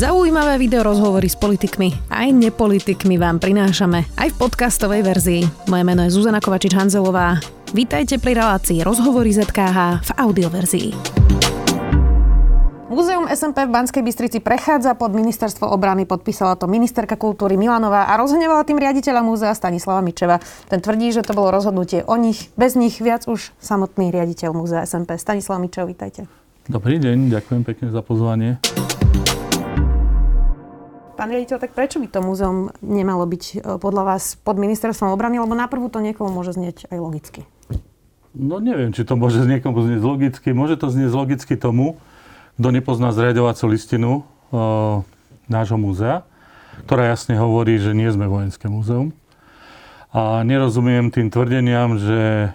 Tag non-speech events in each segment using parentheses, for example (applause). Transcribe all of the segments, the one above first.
Zaujímavé video rozhovory s politikmi aj nepolitikmi vám prinášame aj v podcastovej verzii. Moje meno je Zuzana Kovačič-Hanzelová. Vítajte pri relácii Rozhovory ZKH v audioverzii. Múzeum SMP v Banskej Bystrici prechádza pod ministerstvo obrany, podpísala to ministerka kultúry Milanová a rozhnevala tým riaditeľa múzea Stanislava Mičeva. Ten tvrdí, že to bolo rozhodnutie o nich, bez nich viac už samotný riaditeľ múzea SMP. Stanislav Mičev, vítajte. Dobrý deň, ďakujem pekne za pozvanie. Pán riaditeľ, tak prečo by to múzeum nemalo byť e, podľa vás pod ministerstvom obrany? Lebo na prvú to niekomu môže znieť aj logicky. No neviem, či to môže niekomu znieť logicky. Môže to znieť logicky tomu, kto nepozná zriadovaciu listinu e, nášho múzea, ktorá jasne hovorí, že nie sme vojenské múzeum. A nerozumiem tým tvrdeniam, že e,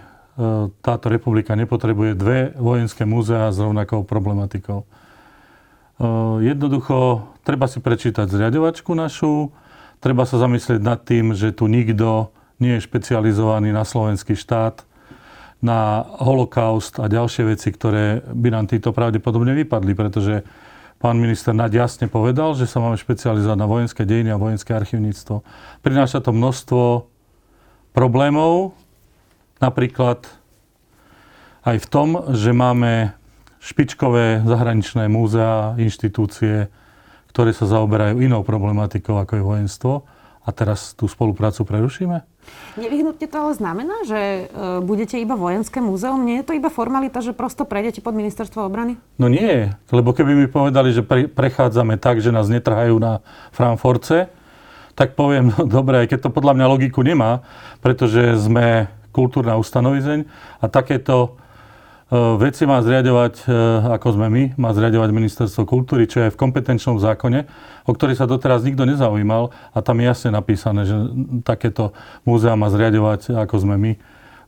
táto republika nepotrebuje dve vojenské múzea s rovnakou problematikou. Jednoducho, treba si prečítať zriadovačku našu, treba sa zamyslieť nad tým, že tu nikto nie je špecializovaný na slovenský štát, na holokaust a ďalšie veci, ktoré by nám títo pravdepodobne vypadli, pretože pán minister Naď jasne povedal, že sa máme špecializovať na vojenské dejiny a vojenské archivníctvo. Prináša to množstvo problémov, napríklad aj v tom, že máme špičkové zahraničné múzea, inštitúcie, ktoré sa zaoberajú inou problematikou, ako je vojenstvo. A teraz tú spoluprácu prerušíme? Nevyhnutne to ale znamená, že e, budete iba vojenské múzeum? Nie je to iba formalita, že prosto prejdete pod ministerstvo obrany? No nie, lebo keby mi povedali, že pre, prechádzame tak, že nás netrhajú na Frankfurtce, tak poviem, no dobre, aj keď to podľa mňa logiku nemá, pretože sme kultúrna ustanovizeň a takéto veci má zriadovať, e, ako sme my, má zriadovať ministerstvo kultúry, čo je v kompetenčnom zákone, o ktorý sa doteraz nikto nezaujímal a tam je jasne napísané, že takéto múzea má zriadovať, ako sme my,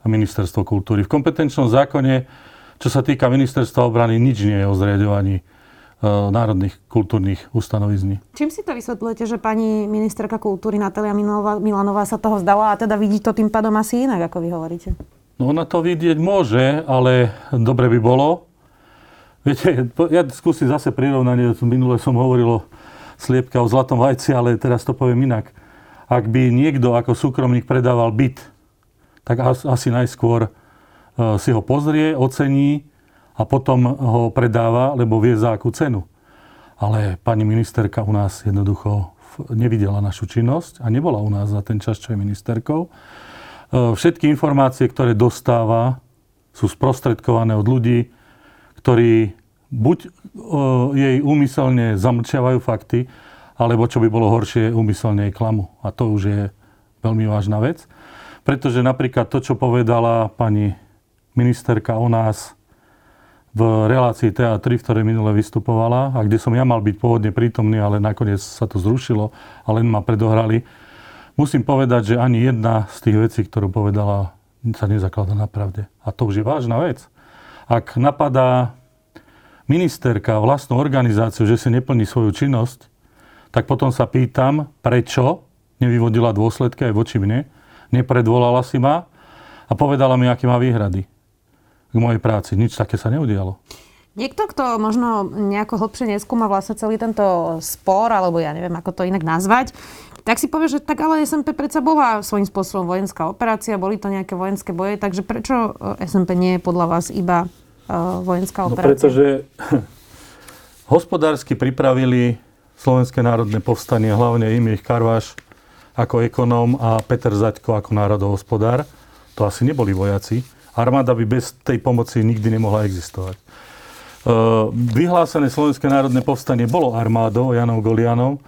ministerstvo kultúry. V kompetenčnom zákone, čo sa týka ministerstva obrany, nič nie je o zriadovaní e, národných kultúrnych ustanovizní. Čím si to vysvetľujete, že pani ministerka kultúry Natália Milanová sa toho zdala a teda vidí to tým pádom asi inak, ako vy hovoríte? No ona to vidieť môže, ale dobre by bolo. Viete, ja skúsim zase prirovnanie, minule som hovoril o sliepka o zlatom vajci, ale teraz to poviem inak. Ak by niekto ako súkromník predával byt, tak asi najskôr e, si ho pozrie, ocení a potom ho predáva, lebo vie za akú cenu. Ale pani ministerka u nás jednoducho nevidela našu činnosť a nebola u nás za ten čas, čo je ministerkou. Všetky informácie, ktoré dostáva, sú sprostredkované od ľudí, ktorí buď jej úmyselne zamlčiavajú fakty, alebo čo by bolo horšie, úmyselne jej klamu. A to už je veľmi vážna vec. Pretože napríklad to, čo povedala pani ministerka o nás v relácii TA3, v ktorej minule vystupovala a kde som ja mal byť pôvodne prítomný, ale nakoniec sa to zrušilo a len ma predohrali, Musím povedať, že ani jedna z tých vecí, ktorú povedala, sa nezaklada na pravde. A to už je vážna vec. Ak napadá ministerka vlastnú organizáciu, že si neplní svoju činnosť, tak potom sa pýtam, prečo nevyvodila dôsledky aj voči mne, nepredvolala si ma a povedala mi, aké má výhrady k mojej práci. Nič také sa neudialo. Niekto, kto možno nejako hlbšie neskúma vlastne celý tento spor, alebo ja neviem, ako to inak nazvať, tak si povie, že tak ale SMP predsa bola svojím spôsobom vojenská operácia, boli to nejaké vojenské boje, takže prečo e, SMP nie je podľa vás iba uh, vojenská no, operácia? No pretože (laughs) hospodársky pripravili Slovenské národné povstanie, hlavne Imrich Karváš ako ekonóm a Peter Zaďko ako národohospodár. To asi neboli vojaci. Armáda by bez tej pomoci nikdy nemohla existovať. E, vyhlásené Slovenské národné povstanie bolo armádou Janov Golianov,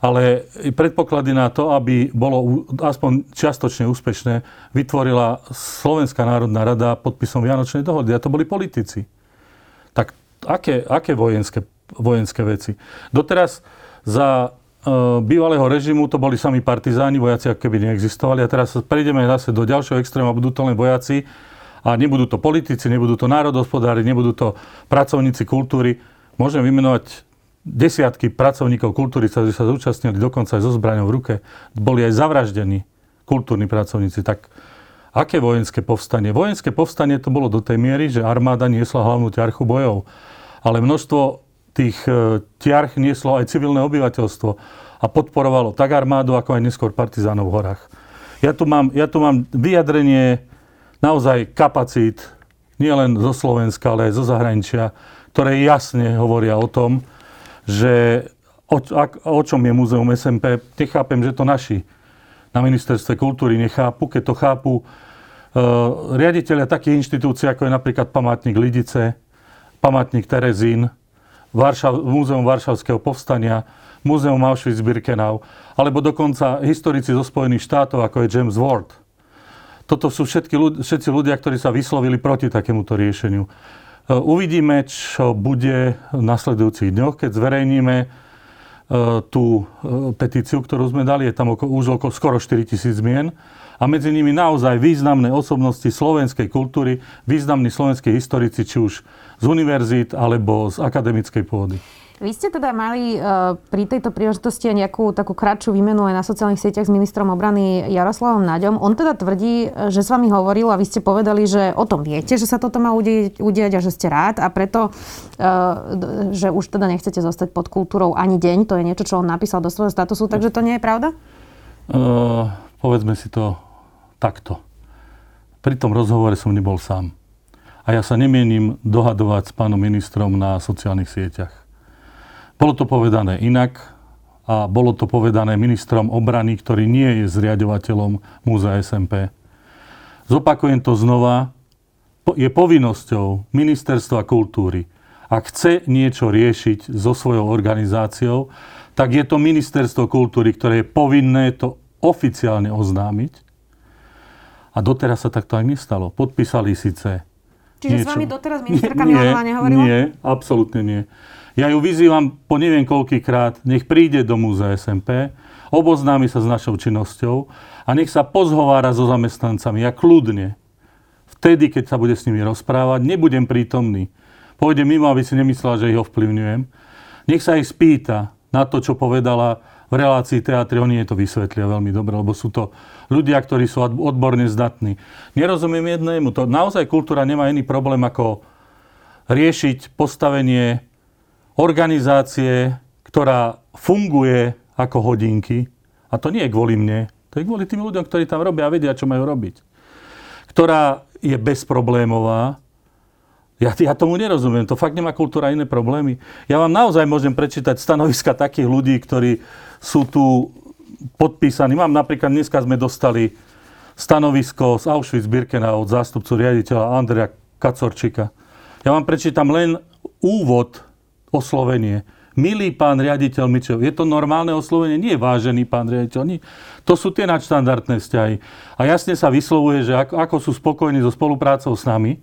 ale predpoklady na to, aby bolo aspoň čiastočne úspešné, vytvorila Slovenská národná rada podpisom Vianočnej dohody. A to boli politici. Tak aké, aké vojenské, vojenské veci? Doteraz za e, bývalého režimu to boli sami partizáni, vojaci ako keby neexistovali. A teraz prejdeme zase do ďalšieho extréma, budú to len vojaci a nebudú to politici, nebudú to národospodári, nebudú to pracovníci kultúry. Môžem vymenovať desiatky pracovníkov kultúry, ktorí sa zúčastnili dokonca aj so zbraňou v ruke, boli aj zavraždení kultúrni pracovníci. Tak aké vojenské povstanie? Vojenské povstanie to bolo do tej miery, že armáda niesla hlavnú ťarchu bojov. Ale množstvo tých e, tiarch nieslo aj civilné obyvateľstvo a podporovalo tak armádu, ako aj neskôr partizánov v horách. Ja tu mám, ja tu mám vyjadrenie naozaj kapacít, nielen zo Slovenska, ale aj zo zahraničia, ktoré jasne hovoria o tom, že o, o čom je Múzeum SMP. Nechápem, že to naši na ministerstve kultúry nechápu, keď to chápu uh, riaditeľia takých inštitúcií, ako je napríklad památnik Lidice, památnik Terezín, Varšav, Múzeum Varšavského povstania, Múzeum Auschwitz-Birkenau, alebo dokonca historici zo Spojených štátov, ako je James Ward. Toto sú všetky všetci ľudia, ktorí sa vyslovili proti takémuto riešeniu. Uh, uvidíme, čo bude v nasledujúcich dňoch, keď zverejníme E, tú e, petíciu, ktorú sme dali. Je tam oko, už okolo skoro 4 tisíc zmien. A medzi nimi naozaj významné osobnosti slovenskej kultúry, významní slovenskí historici, či už z univerzít alebo z akademickej pôdy. Vy ste teda mali uh, pri tejto príležitosti nejakú takú kratšiu výmenu aj na sociálnych sieťach s ministrom obrany Jaroslavom Naďom. On teda tvrdí, že s vami hovoril a vy ste povedali, že o tom viete, že sa toto má udiať a že ste rád a preto, uh, že už teda nechcete zostať pod kultúrou ani deň. To je niečo, čo on napísal do svojho statusu, takže to nie je pravda? Uh, povedzme si to takto. Pri tom rozhovore som nebol sám. A ja sa nemienim dohadovať s pánom ministrom na sociálnych sieťach. Bolo to povedané inak a bolo to povedané ministrom obrany, ktorý nie je zriadovateľom Múzea SMP. Zopakujem to znova. Je povinnosťou Ministerstva kultúry, ak chce niečo riešiť so svojou organizáciou, tak je to Ministerstvo kultúry, ktoré je povinné to oficiálne oznámiť. A doteraz sa takto aj nestalo. Podpísali síce Čiže niečo. s vami doteraz ministerka Milanová nehovorila? Nie, absolútne nie. Ja ju vyzývam po neviem koľkýkrát, nech príde do múzea SMP, oboznámi sa s našou činnosťou a nech sa pozhovára so zamestnancami. Ja kľudne, vtedy, keď sa bude s nimi rozprávať, nebudem prítomný. Pôjde mimo, aby si nemyslela, že ich ovplyvňujem. Nech sa ich spýta na to, čo povedala v relácii teatri, oni je to vysvetlia veľmi dobre, lebo sú to ľudia, ktorí sú odborne zdatní. Nerozumiem jednému, to naozaj kultúra nemá iný problém ako riešiť postavenie organizácie, ktorá funguje ako hodinky, a to nie je kvôli mne, to je kvôli tým ľuďom, ktorí tam robia a vedia, čo majú robiť. Ktorá je bezproblémová, ja, ja tomu nerozumiem, to fakt nemá kultúra iné problémy. Ja vám naozaj môžem prečítať stanoviska takých ľudí, ktorí sú tu podpísaní. Mám napríklad, dneska sme dostali stanovisko z Auschwitz-Birkenau od zástupcu riaditeľa Andrea Kacorčika. Ja vám prečítam len úvod oslovenie. Milý pán riaditeľ Mičov, je to normálne oslovenie? Nie vážený pán riaditeľ. Nie. To sú tie nadštandardné vzťahy. A jasne sa vyslovuje, že ako, ako sú spokojní so spoluprácou s nami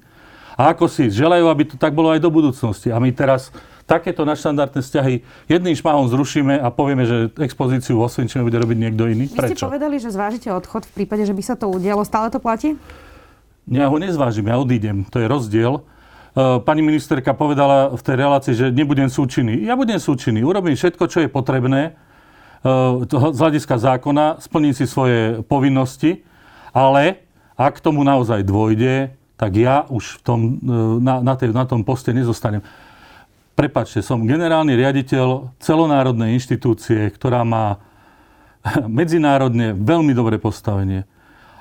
a ako si želajú, aby to tak bolo aj do budúcnosti. A my teraz takéto nadštandardné vzťahy jedným šmahom zrušíme a povieme, že expozíciu vo Osvienčime bude robiť niekto iný. Vy Prečo? ste povedali, že zvážite odchod v prípade, že by sa to udialo. Stále to platí? Ja ho nezvážim, ja odídem. To je rozdiel. Eh, pani ministerka povedala v tej relácii, že nebudem súčinný. Ja budem súčinný. Urobím všetko, čo je potrebné eh, z hľadiska zákona, splním si svoje povinnosti, ale ak tomu naozaj dôjde, tak ja už v tom, eh, na, na, tej, na tom poste nezostanem. Prepačte, som generálny riaditeľ celonárodnej inštitúcie, ktorá má (laughs) medzinárodne veľmi dobré postavenie.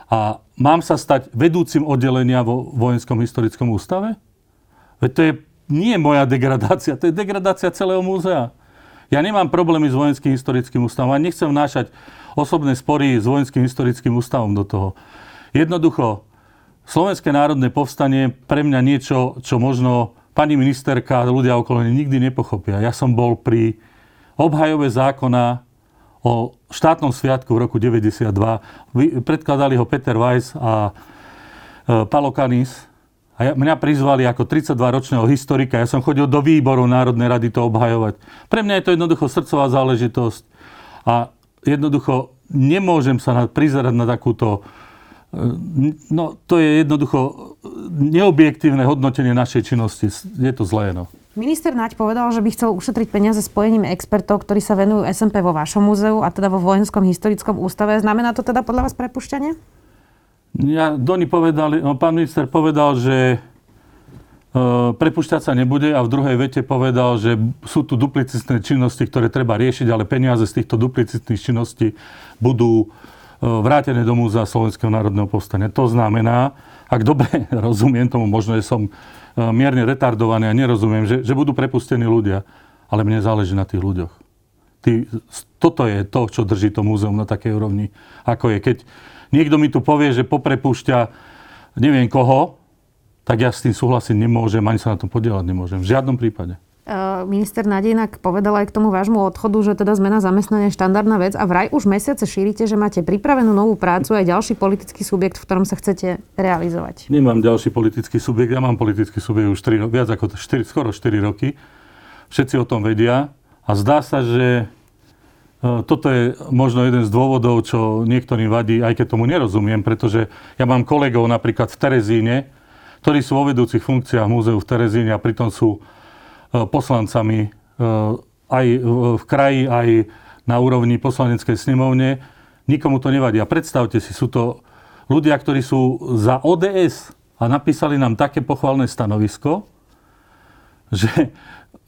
A mám sa stať vedúcim oddelenia vo Vojenskom historickom ústave? Veď to je nie moja degradácia, to je degradácia celého múzea. Ja nemám problémy s vojenským historickým ústavom a nechcem vnášať osobné spory s vojenským historickým ústavom do toho. Jednoducho, Slovenské národné povstanie pre mňa niečo, čo možno pani ministerka a ľudia okolo nikdy nepochopia. Ja som bol pri obhajobe zákona o štátnom sviatku v roku 92. Predkladali ho Peter Weiss a e, Palokanis a ja, mňa prizvali ako 32-ročného historika. Ja som chodil do výboru Národnej rady to obhajovať. Pre mňa je to jednoducho srdcová záležitosť. A jednoducho nemôžem sa na, prizerať na takúto... E, no, to je jednoducho neobjektívne hodnotenie našej činnosti. Je to zlé, no. Minister Naď povedal, že by chcel ušetriť peniaze spojením expertov, ktorí sa venujú SMP vo vašom múzeu a teda vo Vojenskom historickom ústave. Znamená to teda podľa vás prepušťanie? Ja, Doni povedali, no, pán minister povedal, že prepušťať sa nebude a v druhej vete povedal, že sú tu duplicitné činnosti, ktoré treba riešiť, ale peniaze z týchto duplicitných činností budú e, vrátené do Múzea Slovenského národného povstania. To znamená, ak dobre (laughs) rozumiem tomu, možno, že som e, mierne retardovaný a nerozumiem, že, že budú prepustení ľudia, ale mne záleží na tých ľuďoch. Tí, toto je to, čo drží to múzeum na takej úrovni, ako je. Keď niekto mi tu povie, že poprepúšťa neviem koho, tak ja s tým súhlasiť nemôžem, ani sa na tom podielať nemôžem. V žiadnom prípade. Minister Nadejnak povedal aj k tomu vášmu odchodu, že teda zmena zamestnania je štandardná vec a vraj už mesiace šírite, že máte pripravenú novú prácu aj ďalší politický subjekt, v ktorom sa chcete realizovať. Nemám ďalší politický subjekt, ja mám politický subjekt už 3, viac ako 4, skoro 4 roky. Všetci o tom vedia a zdá sa, že e, toto je možno jeden z dôvodov, čo niektorým vadí, aj keď tomu nerozumiem, pretože ja mám kolegov napríklad v Terezíne, ktorí sú vo vedúcich funkciách múzeu v Terezíne a pritom sú e, poslancami e, aj v kraji, aj na úrovni poslaneckej snemovne. Nikomu to nevadí. A predstavte si, sú to ľudia, ktorí sú za ODS a napísali nám také pochvalné stanovisko, že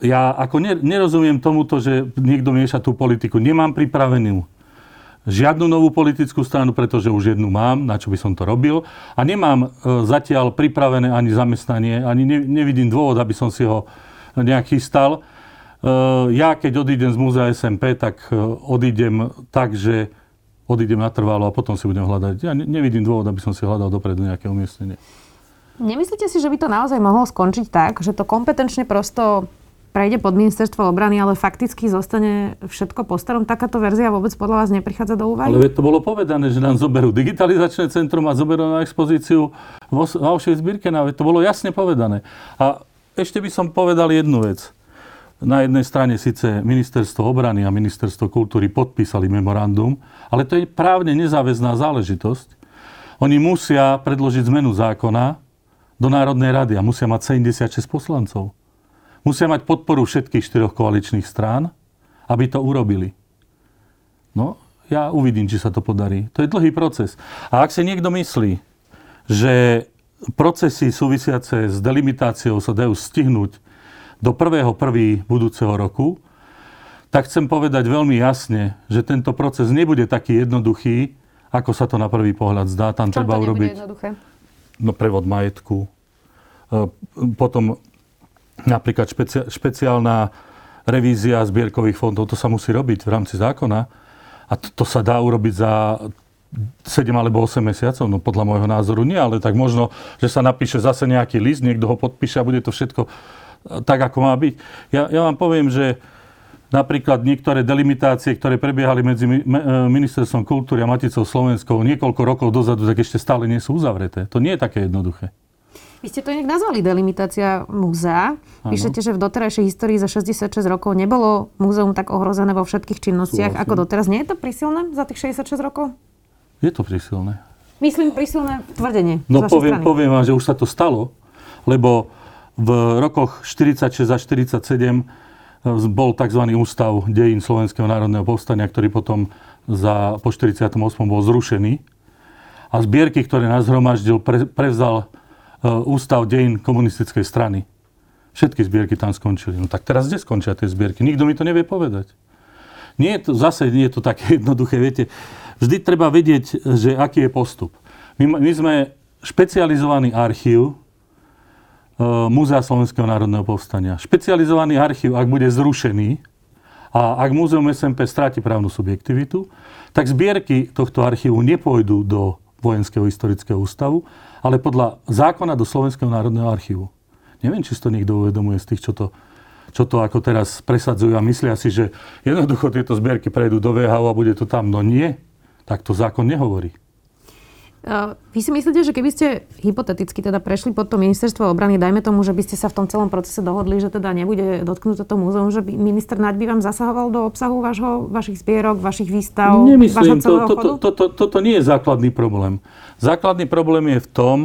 ja ako nerozumiem tomuto, že niekto mieša tú politiku. Nemám pripravenú žiadnu novú politickú stranu, pretože už jednu mám, na čo by som to robil. A nemám e, zatiaľ pripravené ani zamestnanie, ani nevidím dôvod, aby som si ho nejak chystal. E, ja, keď odídem z múzea SMP, tak e, odídem tak, že odídem natrvalo a potom si budem hľadať. Ja nevidím dôvod, aby som si hľadal dopredu nejaké umiestnenie. Nemyslíte si, že by to naozaj mohlo skončiť tak, že to kompetenčne prosto prejde pod ministerstvo obrany, ale fakticky zostane všetko po starom. Takáto verzia vôbec podľa vás neprichádza do úvahy? Ale to bolo povedané, že nám zoberú digitalizačné centrum a zoberú na expozíciu v Auschwitz-Birkenau. To bolo jasne povedané. A ešte by som povedal jednu vec. Na jednej strane síce ministerstvo obrany a ministerstvo kultúry podpísali memorandum, ale to je právne nezáväzná záležitosť. Oni musia predložiť zmenu zákona do Národnej rady a musia mať 76 poslancov. Musia mať podporu všetkých štyroch koaličných strán, aby to urobili. No, ja uvidím, či sa to podarí. To je dlhý proces. A ak si niekto myslí, že procesy súvisiace s delimitáciou sa dajú stihnúť do 1.1. budúceho roku, tak chcem povedať veľmi jasne, že tento proces nebude taký jednoduchý, ako sa to na prvý pohľad zdá. Tam treba urobiť jednoduché? No, prevod majetku, e, potom napríklad špeci- špeciálna revízia zbierkových fondov, to sa musí robiť v rámci zákona a to, to sa dá urobiť za 7 alebo 8 mesiacov, no podľa môjho názoru nie, ale tak možno, že sa napíše zase nejaký list, niekto ho podpíše a bude to všetko eh, tak, ako má byť. Ja, ja vám poviem, že napríklad niektoré delimitácie, ktoré prebiehali medzi eh, Ministerstvom kultúry a Maticou Slovenskou niekoľko rokov dozadu, tak ešte stále nie sú uzavreté. To nie je také jednoduché. Vy ste to inak nazvali delimitácia múzea. Píšete, že v doterajšej histórii za 66 rokov nebolo múzeum tak ohrozené vo všetkých činnostiach Súhlasím. ako doteraz. Nie je to prísilné za tých 66 rokov? Je to prísilné. Myslím prísilné tvrdenie. No poviem, poviem vám, že už sa to stalo, lebo v rokoch 46 a 47 e, bol tzv. ústav dejín Slovenského národného povstania, ktorý potom za, po 48. bol zrušený. A zbierky, ktoré nás zhromaždil, pre, prevzal ústav dejín komunistickej strany. Všetky zbierky tam skončili. No tak teraz kde skončia tie zbierky? Nikto mi to nevie povedať. Nie je to, zase nie je to také (laughs) jednoduché. Viete, vždy treba vedieť, že aký je postup. My, my sme špecializovaný archív e, Múzea Slovenského národného povstania. Špecializovaný archív, ak bude zrušený a ak Múzeum SMP stráti právnu subjektivitu, tak zbierky tohto archívu nepôjdu do Vojenského historického ústavu, ale podľa zákona do Slovenského národného archívu. Neviem, či to niekto uvedomuje z tých, čo to, čo to ako teraz presadzujú a myslia si, že jednoducho tieto zbierky prejdú do VHO a bude to tam. No nie, tak to zákon nehovorí. Vy si myslíte, že keby ste hypoteticky teda prešli pod to ministerstvo obrany, dajme tomu, že by ste sa v tom celom procese dohodli, že teda nebude dotknuté to múzeum, že by minister Naď by vám zasahoval do obsahu vašho, vašich zbierok, vašich výstav, Nemyslím, to, to, to, to, toto nie je základný problém. Základný problém je v tom,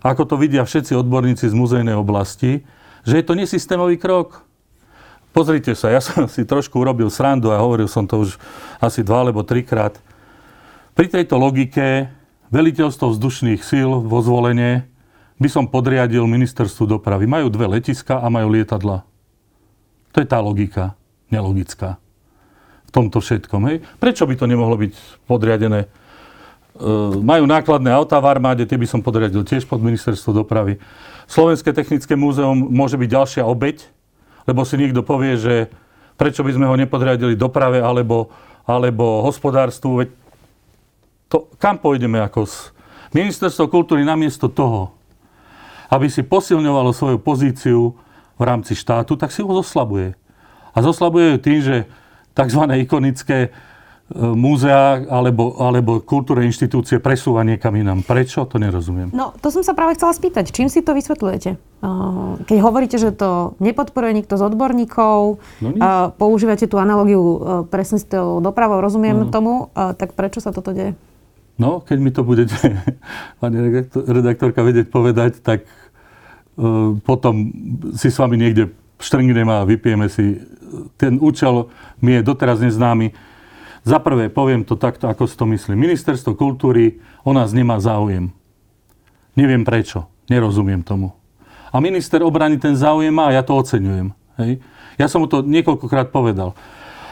ako to vidia všetci odborníci z muzejnej oblasti, že je to nesystémový krok. Pozrite sa, ja som (laughs) si trošku urobil srandu a hovoril som to už asi dva alebo trikrát. Pri tejto logike veliteľstvo vzdušných síl vo zvolenie by som podriadil ministerstvu dopravy. Majú dve letiska a majú lietadla. To je tá logika, nelogická. V tomto všetkom. Hej. Prečo by to nemohlo byť podriadené? E, majú nákladné autá v armáde, tie by som podriadil tiež pod ministerstvo dopravy. Slovenské technické múzeum môže byť ďalšia obeď, lebo si niekto povie, že prečo by sme ho nepodriadili doprave alebo, alebo hospodárstvu. Veď to, kam pôjdeme ako. Ministerstvo kultúry namiesto toho, aby si posilňovalo svoju pozíciu v rámci štátu, tak si ho zoslabuje. A zoslabuje ju tým, že tzv. ikonické e, múzea alebo, alebo kultúrne inštitúcie presúva niekam inám. Prečo? To nerozumiem. No, to som sa práve chcela spýtať. Čím si to vysvetľujete? Keď hovoríte, že to nepodporuje nikto z odborníkov, no používate tú analogiu e, presne s tou dopravou, rozumiem no. tomu, tak prečo sa toto deje? No, keď mi to budete, (laughs) pani redaktorka, vedieť povedať, tak uh, potom si s vami niekde štrngnem a vypijeme si. Ten účel mi je doteraz neznámy. Za prvé, poviem to takto, ako si to myslím. Ministerstvo kultúry o nás nemá záujem. Neviem prečo. Nerozumiem tomu. A minister obrany ten záujem má a ja to oceňujem. Hej? Ja som mu to niekoľkokrát povedal.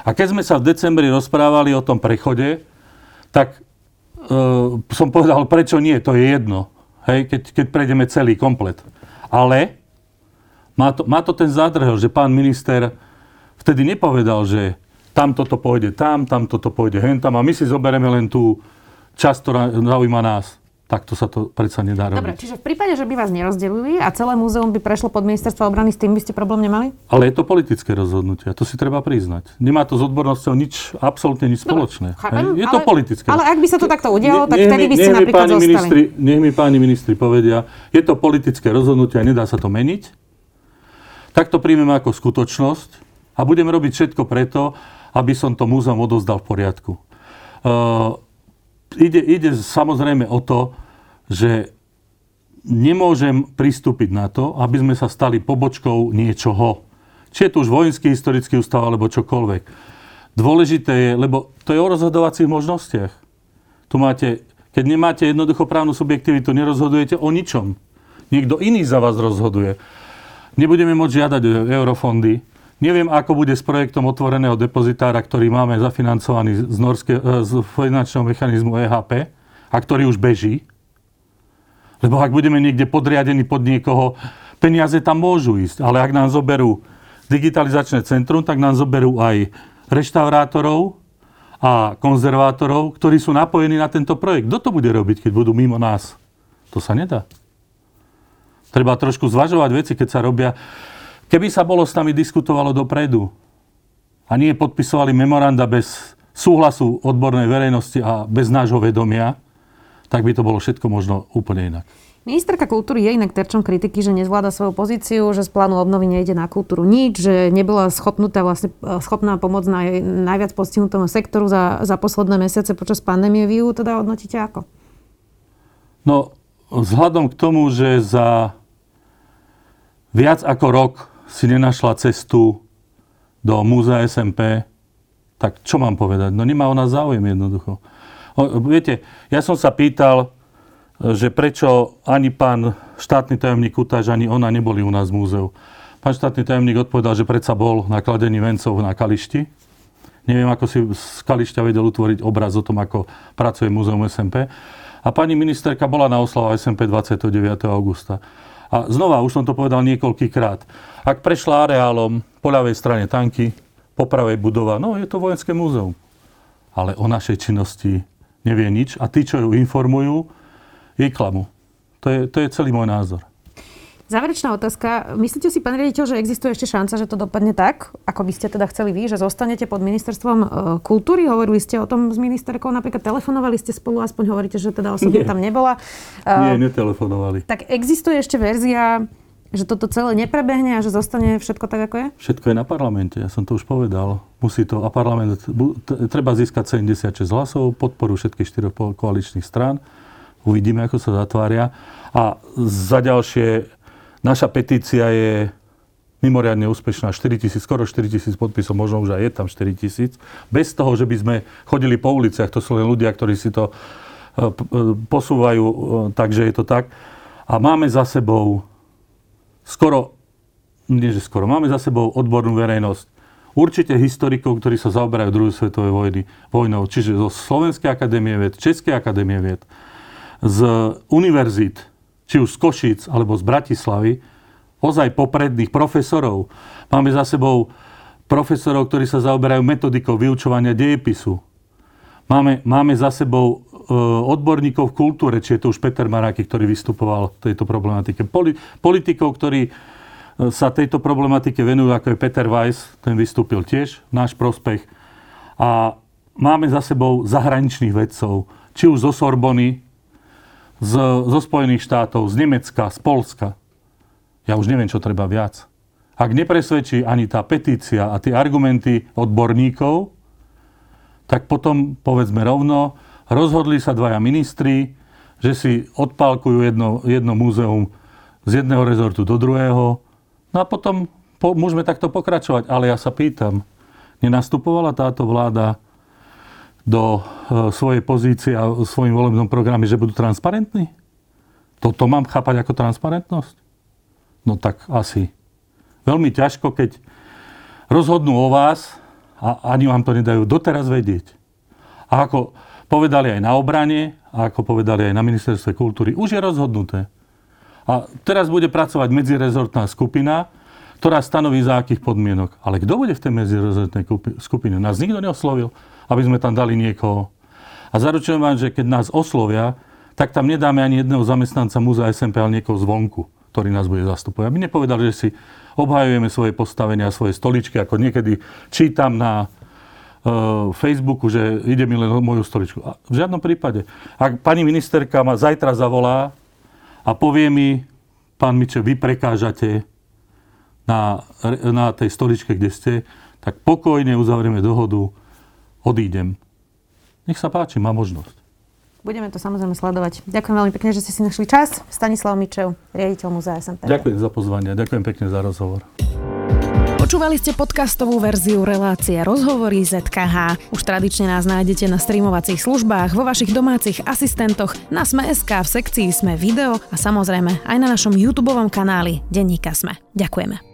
A keď sme sa v decembri rozprávali o tom prechode, tak uh, som povedal, prečo nie, to je jedno. Hej, keď, keď prejdeme celý komplet. Ale má to, má to ten zádrhel, že pán minister vtedy nepovedal, že tam toto pôjde tam, tam toto pôjde hen a my si zoberieme len tú časť, ktorá zaujíma nás. Takto sa to predsa nedá robiť. Dobre, čiže v prípade, že by vás nerozdelili a celé múzeum by prešlo pod ministerstvo obrany, s tým by ste problém nemali? Ale je to politické rozhodnutie, to si treba priznať. Nemá to s odbornosťou nič, absolútne nič spoločné. chápem, je ale, to politické. Ale ak by sa to takto udialo, tak vtedy by ste nech napríklad zostali. Ministri, nech mi páni ministri povedia, je to politické rozhodnutie a nedá sa to meniť. Tak to príjmeme ako skutočnosť a budeme robiť všetko preto, aby som to múzeum odozdal v poriadku. Uh, ide, ide samozrejme o to, že nemôžem pristúpiť na to, aby sme sa stali pobočkou niečoho. Či je to už vojenský historický ústav alebo čokoľvek. Dôležité je, lebo to je o rozhodovacích možnostiach. Tu máte, keď nemáte jednoducho právnu subjektivitu, nerozhodujete o ničom. Niekto iný za vás rozhoduje. Nebudeme môcť žiadať eurofondy, Neviem, ako bude s projektom otvoreného depozitára, ktorý máme zafinancovaný z, norské, e, z finančného mechanizmu EHP a ktorý už beží. Lebo ak budeme niekde podriadení pod niekoho, peniaze tam môžu ísť. Ale ak nám zoberú digitalizačné centrum, tak nám zoberú aj reštaurátorov a konzervátorov, ktorí sú napojení na tento projekt. Kto to bude robiť, keď budú mimo nás? To sa nedá. Treba trošku zvažovať veci, keď sa robia Keby sa bolo s nami diskutovalo dopredu a nie podpisovali memoranda bez súhlasu odbornej verejnosti a bez nášho vedomia, tak by to bolo všetko možno úplne inak. Ministerka kultúry je inak terčom kritiky, že nezvláda svoju pozíciu, že z plánu obnovy nejde na kultúru nič, že nebola schopnutá vlastne, e, schopná pomôcť na najviac postihnutému sektoru za, za posledné mesiace počas pandémie. Vy ju teda hodnotíte ako? No, vzhľadom k tomu, že za viac ako rok si nenašla cestu do múzea SMP, tak čo mám povedať? No nemá o nás záujem jednoducho. Viete, ja som sa pýtal, že prečo ani pán štátny tajomník Kutáž, ani ona neboli u nás v múzeu. Pán štátny tajomník odpovedal, že predsa bol na kladení vencov na Kališti. Neviem, ako si z Kališťa vedel utvoriť obraz o tom, ako pracuje múzeum SMP. A pani ministerka bola na oslava SMP 29. augusta. A znova, už som to povedal niekoľkýkrát. Ak prešla areálom po ľavej strane tanky, po pravej budova, no je to vojenské múzeum. Ale o našej činnosti nevie nič a tí, čo ju informujú, jej klamu. To je, to je celý môj názor. Záverečná otázka. Myslíte si, pán riaditeľ, že existuje ešte šanca, že to dopadne tak, ako by ste teda chceli vy, že zostanete pod ministerstvom e, kultúry? Hovorili ste o tom s ministerkou, napríklad telefonovali ste spolu, aspoň hovoríte, že teda osobne tam nebola. Nie, e, netelefonovali. Tak existuje ešte verzia, že toto celé neprebehne a že zostane všetko tak, ako je? Všetko je na parlamente, ja som to už povedal. Musí to, a parlament, treba získať 76 hlasov, podporu všetkých štyroch koaličných strán. Uvidíme, ako sa zatvária. A za ďalšie Naša petícia je mimoriadne úspešná, 4 tisíc, skoro 4 tisíc podpisov, možno už aj je tam 4 tisíc. Bez toho, že by sme chodili po uliciach, to sú len ľudia, ktorí si to e, e, posúvajú, e, takže je to tak. A máme za sebou skoro, nie že skoro, máme za sebou odbornú verejnosť, určite historikov, ktorí sa zaoberajú druhej svetovej vojny, vojnou, čiže zo Slovenskej akadémie vied, Českej akadémie vied, z univerzít, či už z Košíc alebo z Bratislavy, ozaj popredných profesorov. Máme za sebou profesorov, ktorí sa zaoberajú metodikou vyučovania dejepisu. Máme, máme za sebou e, odborníkov v kultúre, či je to už Peter Maráky, ktorý vystupoval v tejto problematike. Poli, politikov, ktorí sa tejto problematike venujú, ako je Peter Weiss, ten vystúpil tiež v náš prospech. A máme za sebou zahraničných vedcov, či už zo Sorbony, z, zo Spojených štátov, z Nemecka, z Polska. Ja už neviem, čo treba viac. Ak nepresvedčí ani tá petícia a tie argumenty odborníkov, tak potom, povedzme rovno, rozhodli sa dvaja ministri, že si odpálkujú jedno, jedno múzeum z jedného rezortu do druhého, No a potom po, môžeme takto pokračovať. Ale ja sa pýtam, nenastupovala táto vláda do e, svojej pozície a svojim volebnom programe, že budú transparentní? Toto mám chápať ako transparentnosť? No tak asi. Veľmi ťažko, keď rozhodnú o vás a ani vám to nedajú doteraz vedieť. A ako povedali aj na obrane, a ako povedali aj na ministerstve kultúry, už je rozhodnuté. A teraz bude pracovať medzirezortná skupina, ktorá stanoví za akých podmienok. Ale kto bude v tej medzirezortnej skupine? Nás nikto neoslovil, aby sme tam dali niekoho. A zaručujem vám, že keď nás oslovia, tak tam nedáme ani jedného zamestnanca múzea SMP, ale niekoho zvonku, ktorý nás bude zastupovať. Aby nepovedali, že si obhajujeme svoje postavenia, svoje stoličky, ako niekedy čítam na uh, Facebooku, že ide mi len o moju stoličku. A v žiadnom prípade. Ak pani ministerka ma zajtra zavolá a povie mi, pán Miče, vy prekážate na, na tej stoličke, kde ste, tak pokojne uzavrieme dohodu, odídem. Nech sa páči, má možnosť. Budeme to samozrejme sledovať. Ďakujem veľmi pekne, že ste si našli čas. Stanislav Mičev, riaditeľ Múzea SMP. Ďakujem za pozvanie, ďakujem pekne za rozhovor. Počúvali ste podcastovú verziu relácie Rozhovory ZKH. Už tradične nás nájdete na streamovacích službách, vo vašich domácich asistentoch, na Sme.sk, v sekcii Sme video a samozrejme aj na našom YouTube kanáli Denníka Sme. Ďakujeme.